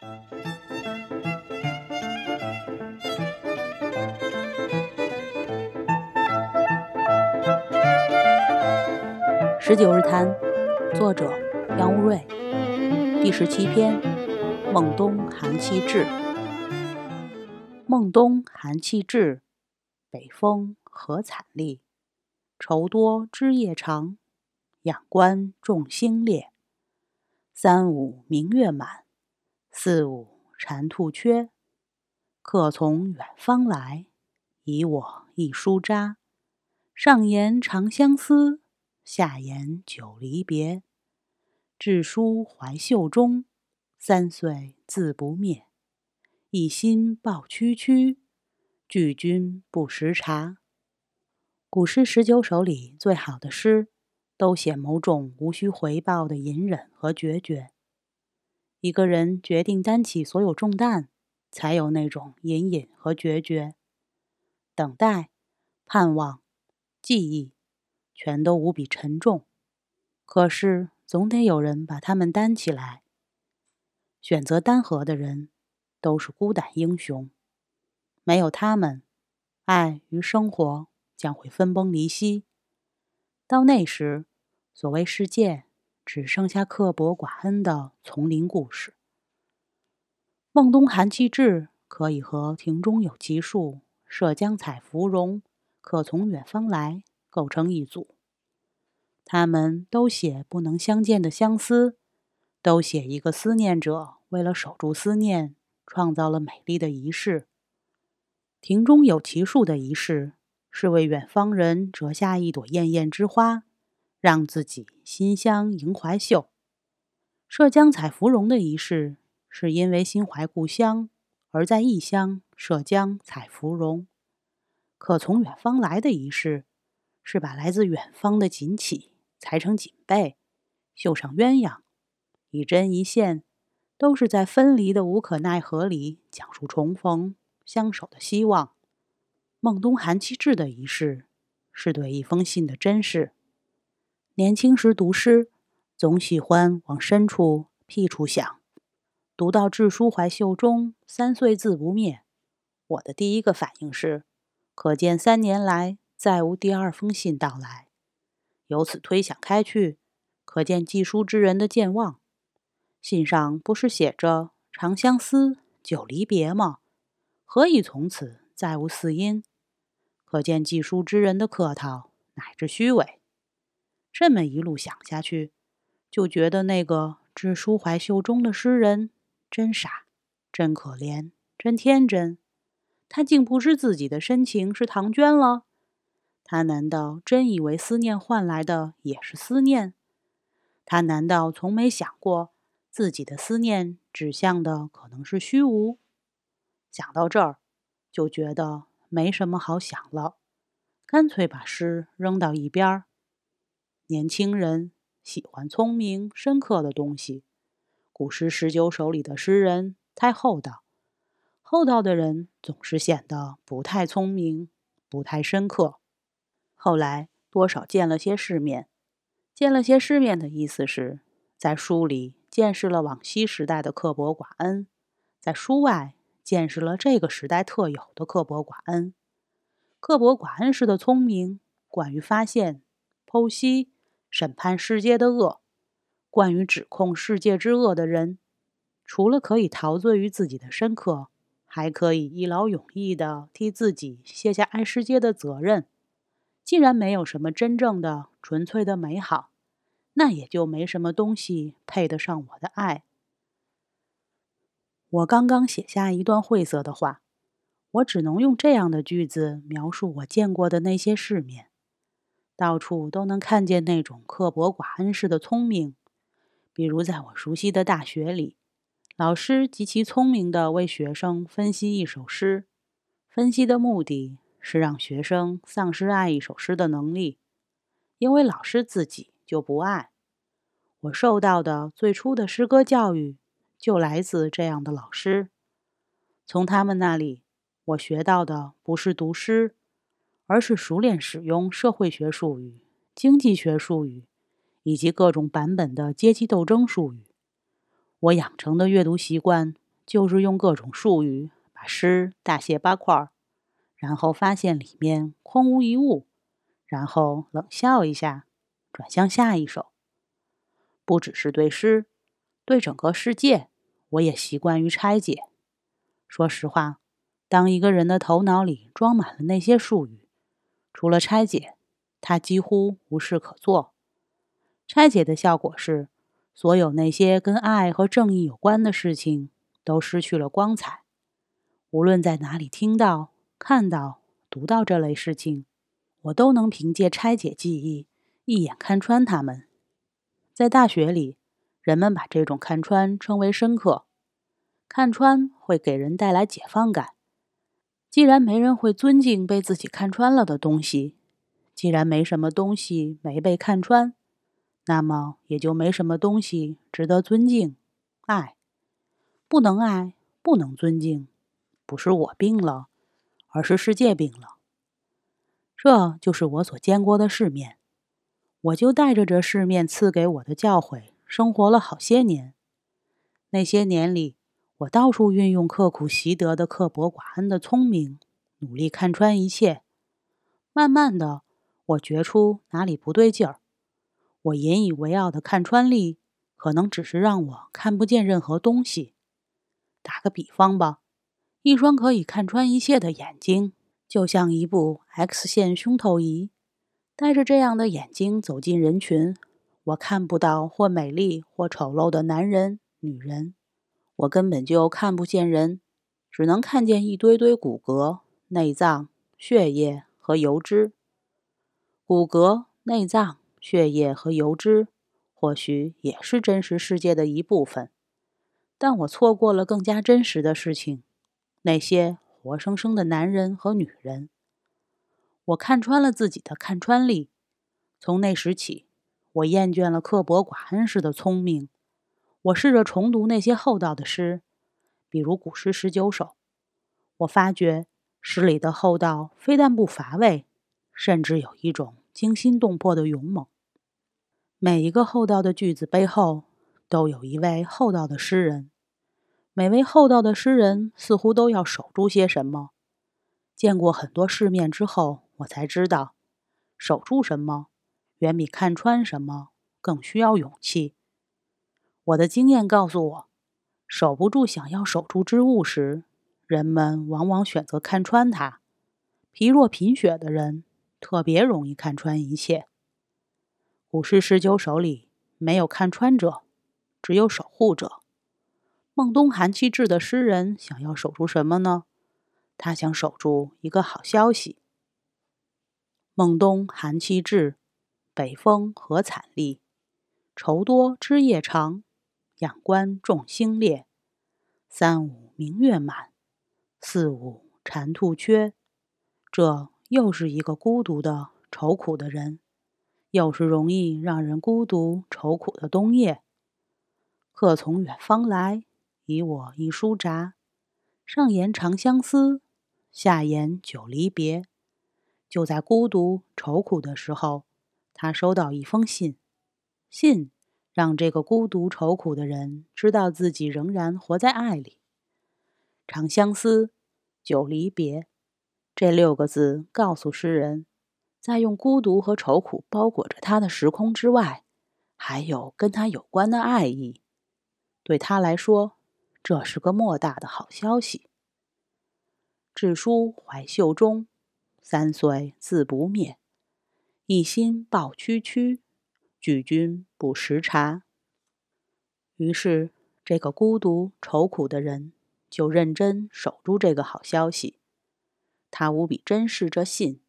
十九日谈，作者杨无瑞，第十七篇：孟冬寒气至。孟冬寒气至，北风何惨厉！愁多枝叶长，仰观众星列。三五明月满，四五蟾兔缺。客从远方来，遗我一书札。上言长相思。下言久离别，置书怀袖中，三岁自不灭。一心抱区区，拒君不识茶。古诗十九首里最好的诗，都写某种无需回报的隐忍和决绝。一个人决定担起所有重担，才有那种隐隐和决绝。等待、盼望、记忆。全都无比沉重，可是总得有人把他们担起来。选择单核的人都是孤胆英雄，没有他们，爱与生活将会分崩离析。到那时，所谓世界只剩下刻薄寡恩的丛林故事。孟冬寒气至，可以和庭中有奇树，涉江采芙蓉，可从远方来。构成一组，他们都写不能相见的相思，都写一个思念者为了守住思念，创造了美丽的仪式。庭中有奇树的仪式，是为远方人折下一朵艳艳之花，让自己心香迎怀袖；涉江采芙蓉的仪式，是因为心怀故乡，而在异乡涉江采芙蓉。可从远方来的仪式。是把来自远方的锦旗裁成锦被，绣上鸳鸯，一针一线，都是在分离的无可奈何里讲述重逢相守的希望。孟冬寒气至的仪式，是对一封信的珍视。年轻时读诗，总喜欢往深处僻处想。读到“致书怀袖中，三岁字不灭”，我的第一个反应是：可见三年来。再无第二封信到来，由此推想开去，可见寄书之人的健忘。信上不是写着“长相思，久离别”吗？何以从此再无四音？可见寄书之人的客套乃至虚伪。这么一路想下去，就觉得那个置书怀袖中的诗人真傻，真可怜，真天真。他竟不知自己的深情是唐娟了。他难道真以为思念换来的也是思念？他难道从没想过自己的思念指向的可能是虚无？想到这儿，就觉得没什么好想了，干脆把诗扔到一边儿。年轻人喜欢聪明深刻的东西，古诗十九首里的诗人太厚道，厚道的人总是显得不太聪明，不太深刻。后来多少见了些世面，见了些世面的意思是，在书里见识了往昔时代的刻薄寡恩，在书外见识了这个时代特有的刻薄寡恩。刻薄寡恩式的聪明，惯于发现、剖析、审判世界的恶，惯于指控世界之恶的人，除了可以陶醉于自己的深刻，还可以一劳永逸地替自己卸下爱世界的责任。既然没有什么真正的、纯粹的美好，那也就没什么东西配得上我的爱。我刚刚写下一段晦涩的话，我只能用这样的句子描述我见过的那些世面：到处都能看见那种刻薄寡恩式的聪明，比如在我熟悉的大学里，老师极其聪明地为学生分析一首诗，分析的目的。是让学生丧失爱一首诗的能力，因为老师自己就不爱。我受到的最初的诗歌教育，就来自这样的老师。从他们那里，我学到的不是读诗，而是熟练使用社会学术语、经济学术语，以及各种版本的阶级斗争术语。我养成的阅读习惯，就是用各种术语把诗大卸八块，然后发现里面空无一物，然后冷笑一下，转向下一首。不只是对诗，对整个世界，我也习惯于拆解。说实话，当一个人的头脑里装满了那些术语，除了拆解，他几乎无事可做。拆解的效果是，所有那些跟爱和正义有关的事情。都失去了光彩。无论在哪里听到、看到、读到这类事情，我都能凭借拆解记忆一眼看穿它们。在大学里，人们把这种看穿称为深刻。看穿会给人带来解放感。既然没人会尊敬被自己看穿了的东西，既然没什么东西没被看穿，那么也就没什么东西值得尊敬、爱。不能爱，不能尊敬，不是我病了，而是世界病了。这就是我所见过的世面，我就带着这世面赐给我的教诲生活了好些年。那些年里，我到处运用刻苦习得的刻薄寡恩的聪明，努力看穿一切。慢慢的，我觉出哪里不对劲儿。我引以为傲的看穿力，可能只是让我看不见任何东西。打个比方吧，一双可以看穿一切的眼睛，就像一部 X 线胸透仪。带着这样的眼睛走进人群，我看不到或美丽或丑陋的男人、女人，我根本就看不见人，只能看见一堆堆骨骼、内脏、血液和油脂。骨骼、内脏、血液和油脂，或许也是真实世界的一部分。但我错过了更加真实的事情，那些活生生的男人和女人。我看穿了自己的看穿力。从那时起，我厌倦了刻薄寡恩式的聪明。我试着重读那些厚道的诗，比如《古诗十九首》。我发觉诗里的厚道非但不乏味，甚至有一种惊心动魄的勇猛。每一个厚道的句子背后。都有一位厚道的诗人，每位厚道的诗人似乎都要守住些什么。见过很多世面之后，我才知道，守住什么远比看穿什么更需要勇气。我的经验告诉我，守不住想要守住之物时，人们往往选择看穿它。疲弱贫血的人特别容易看穿一切。古诗十九首里没有看穿者。只有守护者。孟冬寒气质的诗人想要守住什么呢？他想守住一个好消息。孟冬寒气质，北风何惨厉。愁多枝叶长，仰观众星列。三五明月满，四五蟾兔缺。这又是一个孤独的、愁苦的人，又是容易让人孤独、愁苦的冬夜。客从远方来，以我一书札。上言长相思，下言久离别。就在孤独愁苦的时候，他收到一封信。信让这个孤独愁苦的人知道自己仍然活在爱里。长相思，久离别，这六个字告诉诗人，在用孤独和愁苦包裹着他的时空之外，还有跟他有关的爱意。对他来说，这是个莫大的好消息。志书怀袖中，三岁自不灭。一心抱区区，举君不识察。于是，这个孤独愁苦的人就认真守住这个好消息。他无比珍视这信，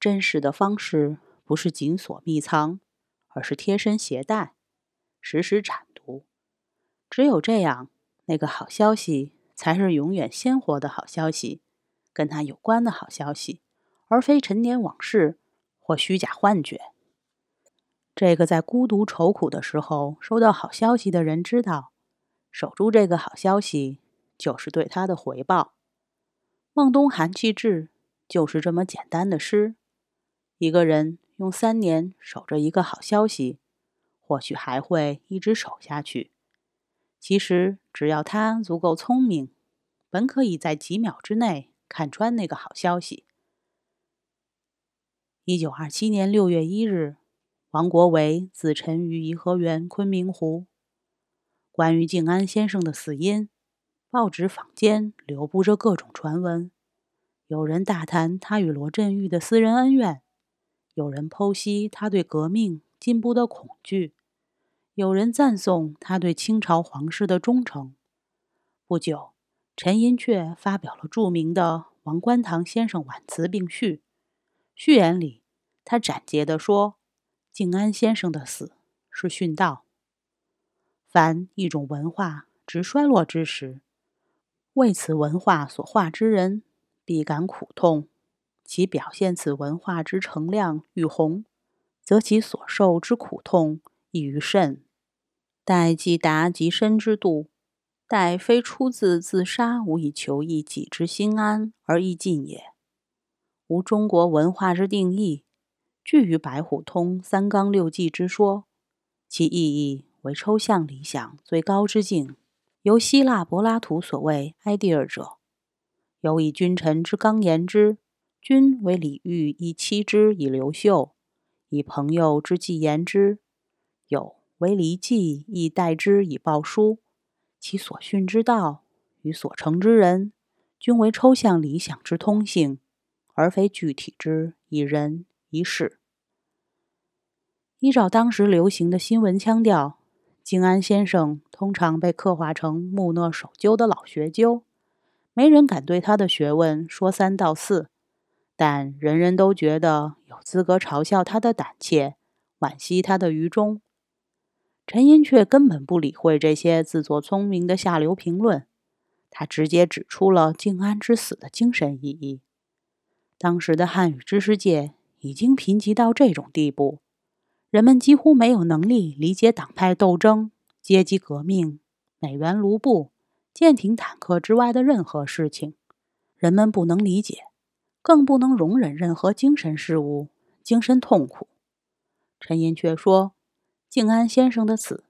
珍视的方式不是紧锁密藏，而是贴身携带，时时展读。只有这样，那个好消息才是永远鲜活的好消息，跟他有关的好消息，而非陈年往事或虚假幻觉。这个在孤独愁苦的时候收到好消息的人知道，守住这个好消息就是对他的回报。孟冬寒气质就是这么简单的诗。一个人用三年守着一个好消息，或许还会一直守下去。其实，只要他足够聪明，本可以在几秒之内看穿那个好消息。一九二七年六月一日，王国维自沉于颐和园昆明湖。关于静安先生的死因，报纸坊间流布着各种传闻。有人大谈他与罗振玉的私人恩怨，有人剖析他对革命进步的恐惧，有人赞颂他对清朝皇室的忠诚。不久，陈寅恪发表了著名的《王观堂先生挽词并序》，序言里他斩截地说：“静安先生的死是殉道。”凡一种文化之衰落之时，为此文化所化之人必感苦痛；其表现此文化之成亮与宏，则其所受之苦痛亦愈甚。待既达极深之度，待非出自自杀，无以求一己之心安而易尽也。吾中国文化之定义，据于白虎通三纲六纪之说，其意义。为抽象理想最高之境，由希腊柏拉图所谓 “idea” 者，有以君臣之刚言之，君为礼遇以妻之以刘秀，以朋友之计言之，有为离计以待之以报书。其所训之道与所成之人，均为抽象理想之通性，而非具体之以人以事。依照当时流行的新闻腔调。静安先生通常被刻画成木讷守旧的老学究，没人敢对他的学问说三道四，但人人都觉得有资格嘲笑他的胆怯，惋惜他的愚忠。陈寅却根本不理会这些自作聪明的下流评论，他直接指出了静安之死的精神意义。当时的汉语知识界已经贫瘠到这种地步。人们几乎没有能力理解党派斗争、阶级革命、美元卢布、舰艇坦克之外的任何事情。人们不能理解，更不能容忍任何精神事物、精神痛苦。陈寅却说，静安先生的死，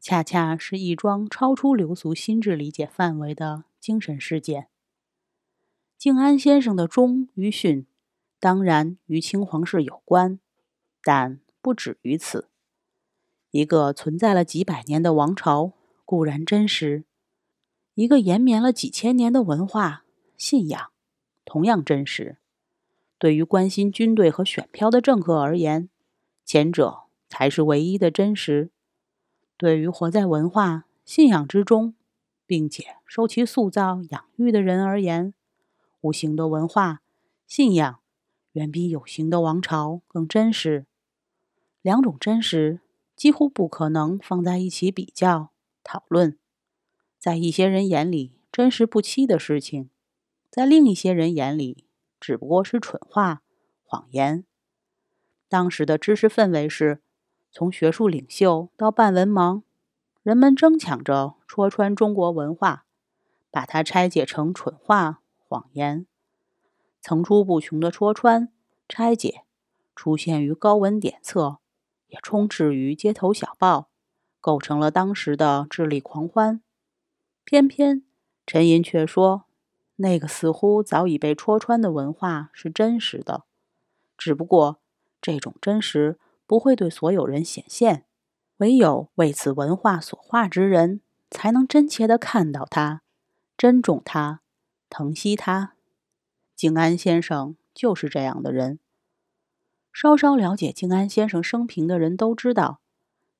恰恰是一桩超出流俗心智理解范围的精神事件。静安先生的忠与训，当然与清皇室有关，但。不止于此，一个存在了几百年的王朝固然真实，一个延绵了几千年的文化信仰同样真实。对于关心军队和选票的政客而言，前者才是唯一的真实；对于活在文化信仰之中，并且受其塑造养育的人而言，无形的文化信仰远比有形的王朝更真实。两种真实几乎不可能放在一起比较讨论。在一些人眼里，真实不欺的事情，在另一些人眼里，只不过是蠢话、谎言。当时的知识氛围是，从学术领袖到半文盲，人们争抢着戳穿中国文化，把它拆解成蠢话、谎言，层出不穷的戳穿、拆解，出现于高文典册。也充斥于街头小报，构成了当时的智力狂欢。偏偏陈寅却说，那个似乎早已被戳穿的文化是真实的，只不过这种真实不会对所有人显现，唯有为此文化所化之人，才能真切的看到它，珍重它，疼惜它。静安先生就是这样的人。稍稍了解静安先生生平的人都知道，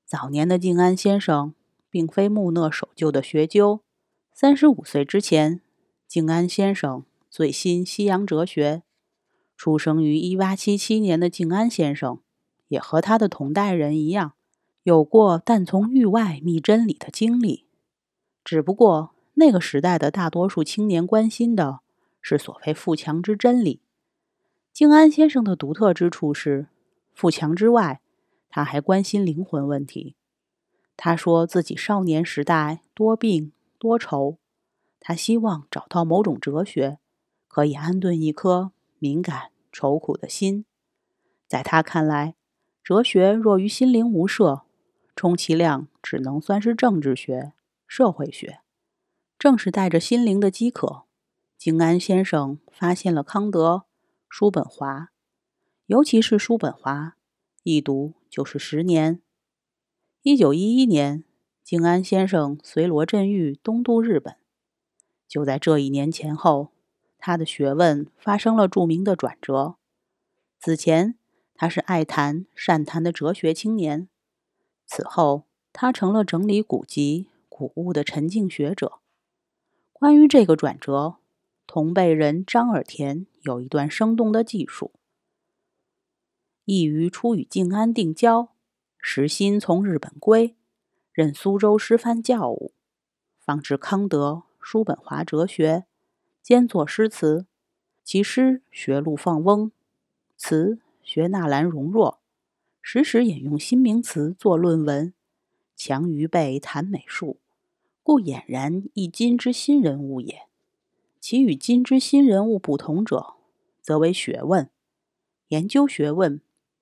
早年的静安先生并非木讷守旧的学究。三十五岁之前，静安先生醉心西洋哲学。出生于一八七七年的静安先生，也和他的同代人一样，有过但从域外觅真理的经历。只不过那个时代的大多数青年关心的是所谓富强之真理。静安先生的独特之处是，富强之外，他还关心灵魂问题。他说自己少年时代多病多愁，他希望找到某种哲学，可以安顿一颗敏感愁苦的心。在他看来，哲学若于心灵无涉，充其量只能算是政治学、社会学。正是带着心灵的饥渴，静安先生发现了康德、叔本华，尤其是叔本华，一读就是十年。一九一一年，静安先生随罗振玉东渡日本，就在这一年前后，他的学问发生了著名的转折。此前，他是爱谈善谈的哲学青年；此后，他成了整理古籍、古物的沉静学者。关于这个转折，同辈人张尔田有一段生动的记述：意于初与静安定交，时新从日本归，任苏州师范教务，方知康德、叔本华哲学，兼作诗词。其诗学陆放翁，词学纳兰容若，时时引用新名词作论文，强于备谈美术。故俨然一今之新人物也。其与今之新人物不同者，则为学问。研究学问，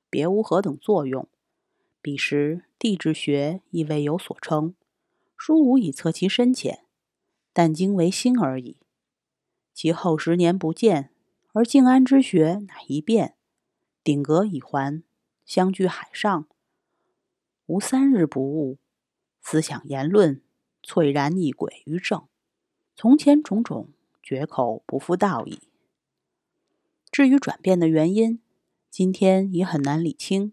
别无何等作用。彼时地质学亦未有所成，书无以测其深浅，但经为新而已。其后十年不见，而静安之学乃一变，顶阁已还，相距海上，无三日不悟。思想言论。翠然异轨于正，从前种种绝口不复道矣。至于转变的原因，今天已很难理清。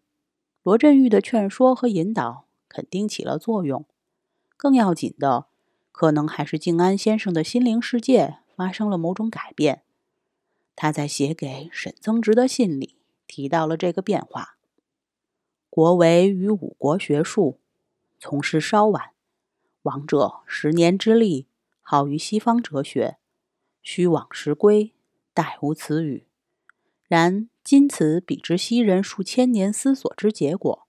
罗振玉的劝说和引导肯定起了作用，更要紧的，可能还是静安先生的心灵世界发生了某种改变。他在写给沈曾植的信里提到了这个变化。国维与五国学术从事稍晚。王者十年之力，好于西方哲学，虚往时归，殆无此语。然今此彼之昔人数千年思索之结果，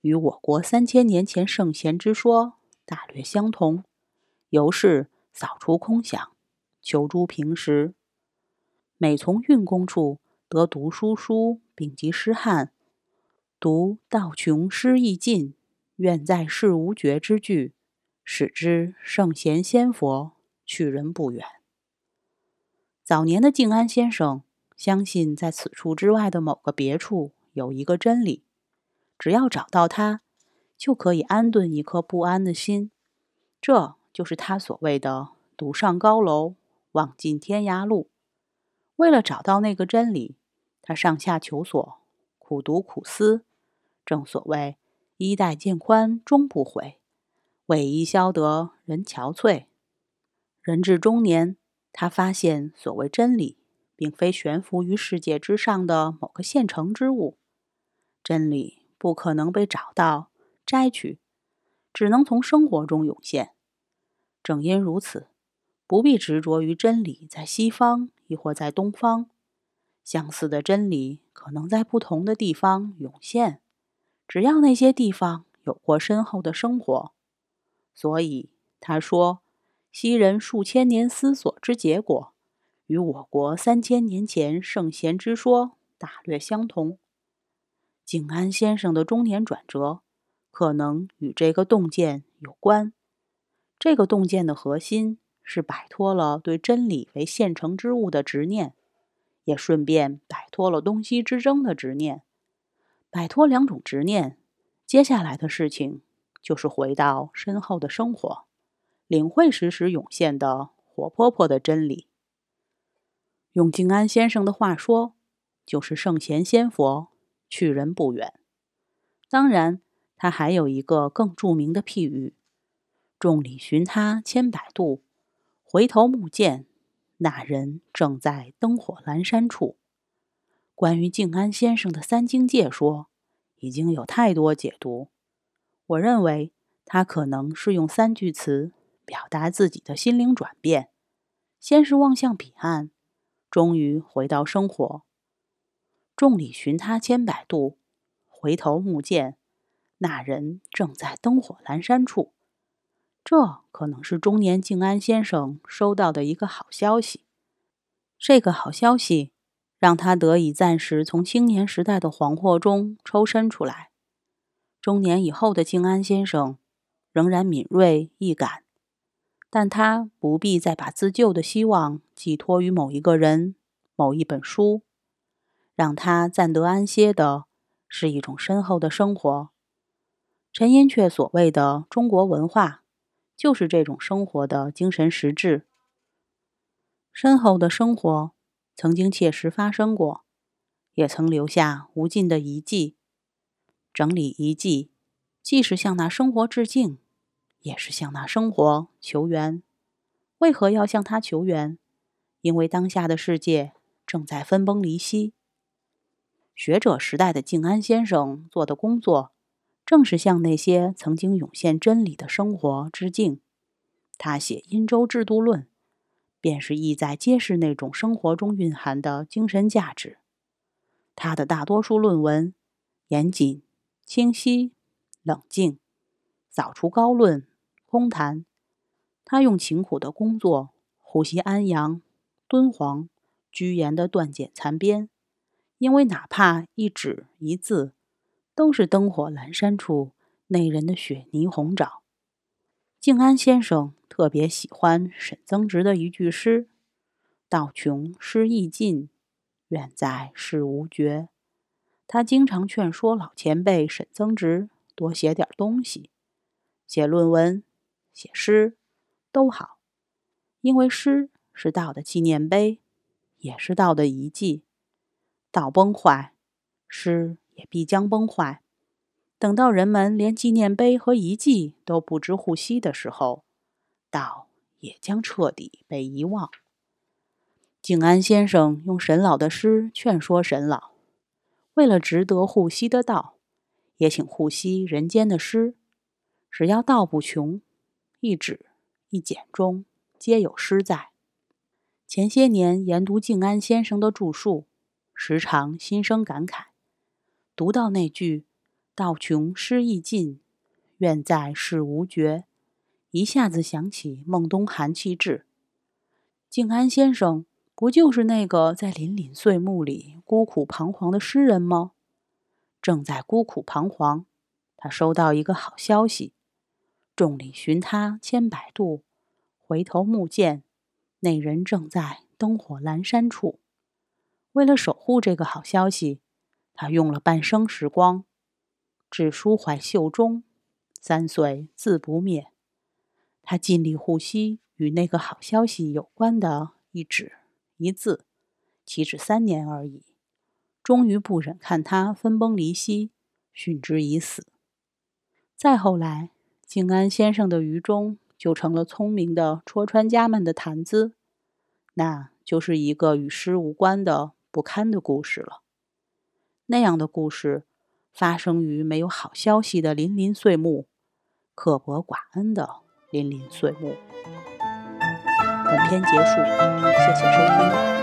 与我国三千年前圣贤之说大略相同。由是扫除空想，求诸平时。每从运功处得读书书，并及诗翰，读道穷诗意尽，愿在世无绝之句。使之圣贤仙佛去人不远。早年的静安先生相信，在此处之外的某个别处有一个真理，只要找到它，就可以安顿一颗不安的心。这就是他所谓的“独上高楼，望尽天涯路”。为了找到那个真理，他上下求索，苦读苦思。正所谓“衣带渐宽终不悔”。为伊消得人憔悴。人至中年，他发现所谓真理，并非悬浮于世界之上的某个现成之物。真理不可能被找到、摘取，只能从生活中涌现。正因如此，不必执着于真理在西方亦或在东方。相似的真理可能在不同的地方涌现，只要那些地方有过深厚的生活。所以他说，昔人数千年思索之结果，与我国三千年前圣贤之说大略相同。景安先生的中年转折，可能与这个洞见有关。这个洞见的核心是摆脱了对真理为现成之物的执念，也顺便摆脱了东西之争的执念。摆脱两种执念，接下来的事情。就是回到深厚的生活，领会时时涌现的活泼泼的真理。用静安先生的话说，就是圣贤仙佛去人不远。当然，他还有一个更著名的譬喻：“众里寻他千百度，回头目见那人正在灯火阑珊处。”关于静安先生的三经界说，已经有太多解读。我认为他可能是用三句词表达自己的心灵转变：先是望向彼岸，终于回到生活。众里寻他千百度，回头目见那人正在灯火阑珊处。这可能是中年静安先生收到的一个好消息。这个好消息让他得以暂时从青年时代的惶惑中抽身出来。中年以后的静安先生，仍然敏锐易感，但他不必再把自救的希望寄托于某一个人、某一本书，让他暂得安歇的是一种深厚的生活。陈寅恪所谓的中国文化，就是这种生活的精神实质。深厚的生活曾经切实发生过，也曾留下无尽的遗迹。整理遗迹，既是向那生活致敬。也是向那生活求援。为何要向他求援？因为当下的世界正在分崩离析。学者时代的静安先生做的工作，正是向那些曾经涌现真理的生活致敬。他写《殷周制度论》，便是意在揭示那种生活中蕴含的精神价值。他的大多数论文严谨、清晰、冷静，早除高论。空谈，他用勤苦的工作，呼吸安阳、敦煌、居延的断简残编，因为哪怕一纸一字，都是灯火阑珊处那人的雪泥红爪。静安先生特别喜欢沈曾植的一句诗：“道穷诗意尽，远在事无绝。”他经常劝说老前辈沈曾植多写点东西，写论文。写诗都好，因为诗是道的纪念碑，也是道的遗迹。道崩坏，诗也必将崩坏。等到人们连纪念碑和遗迹都不知呼吸的时候，道也将彻底被遗忘。静安先生用沈老的诗劝说沈老，为了值得呼吸的道，也请呼吸人间的诗。只要道不穷。一纸一简中皆有诗在。前些年研读静安先生的著述，时常心生感慨。读到那句“道穷诗意尽，愿在世无绝”，一下子想起孟冬寒气至。静安先生不就是那个在林林岁暮里孤苦彷徨的诗人吗？正在孤苦彷徨，他收到一个好消息。众里寻他千百度，回头目见那人正在灯火阑珊处。为了守护这个好消息，他用了半生时光，只书怀袖中，三岁自不灭。他尽力呼吸与那个好消息有关的一纸一字，岂止三年而已。终于不忍看他分崩离析，殉之以死。再后来。静安先生的愚忠就成了聪明的戳穿家们的谈资，那就是一个与诗无关的不堪的故事了。那样的故事发生于没有好消息的林林岁暮，刻薄寡恩的林林岁暮。本篇结束，谢谢收听。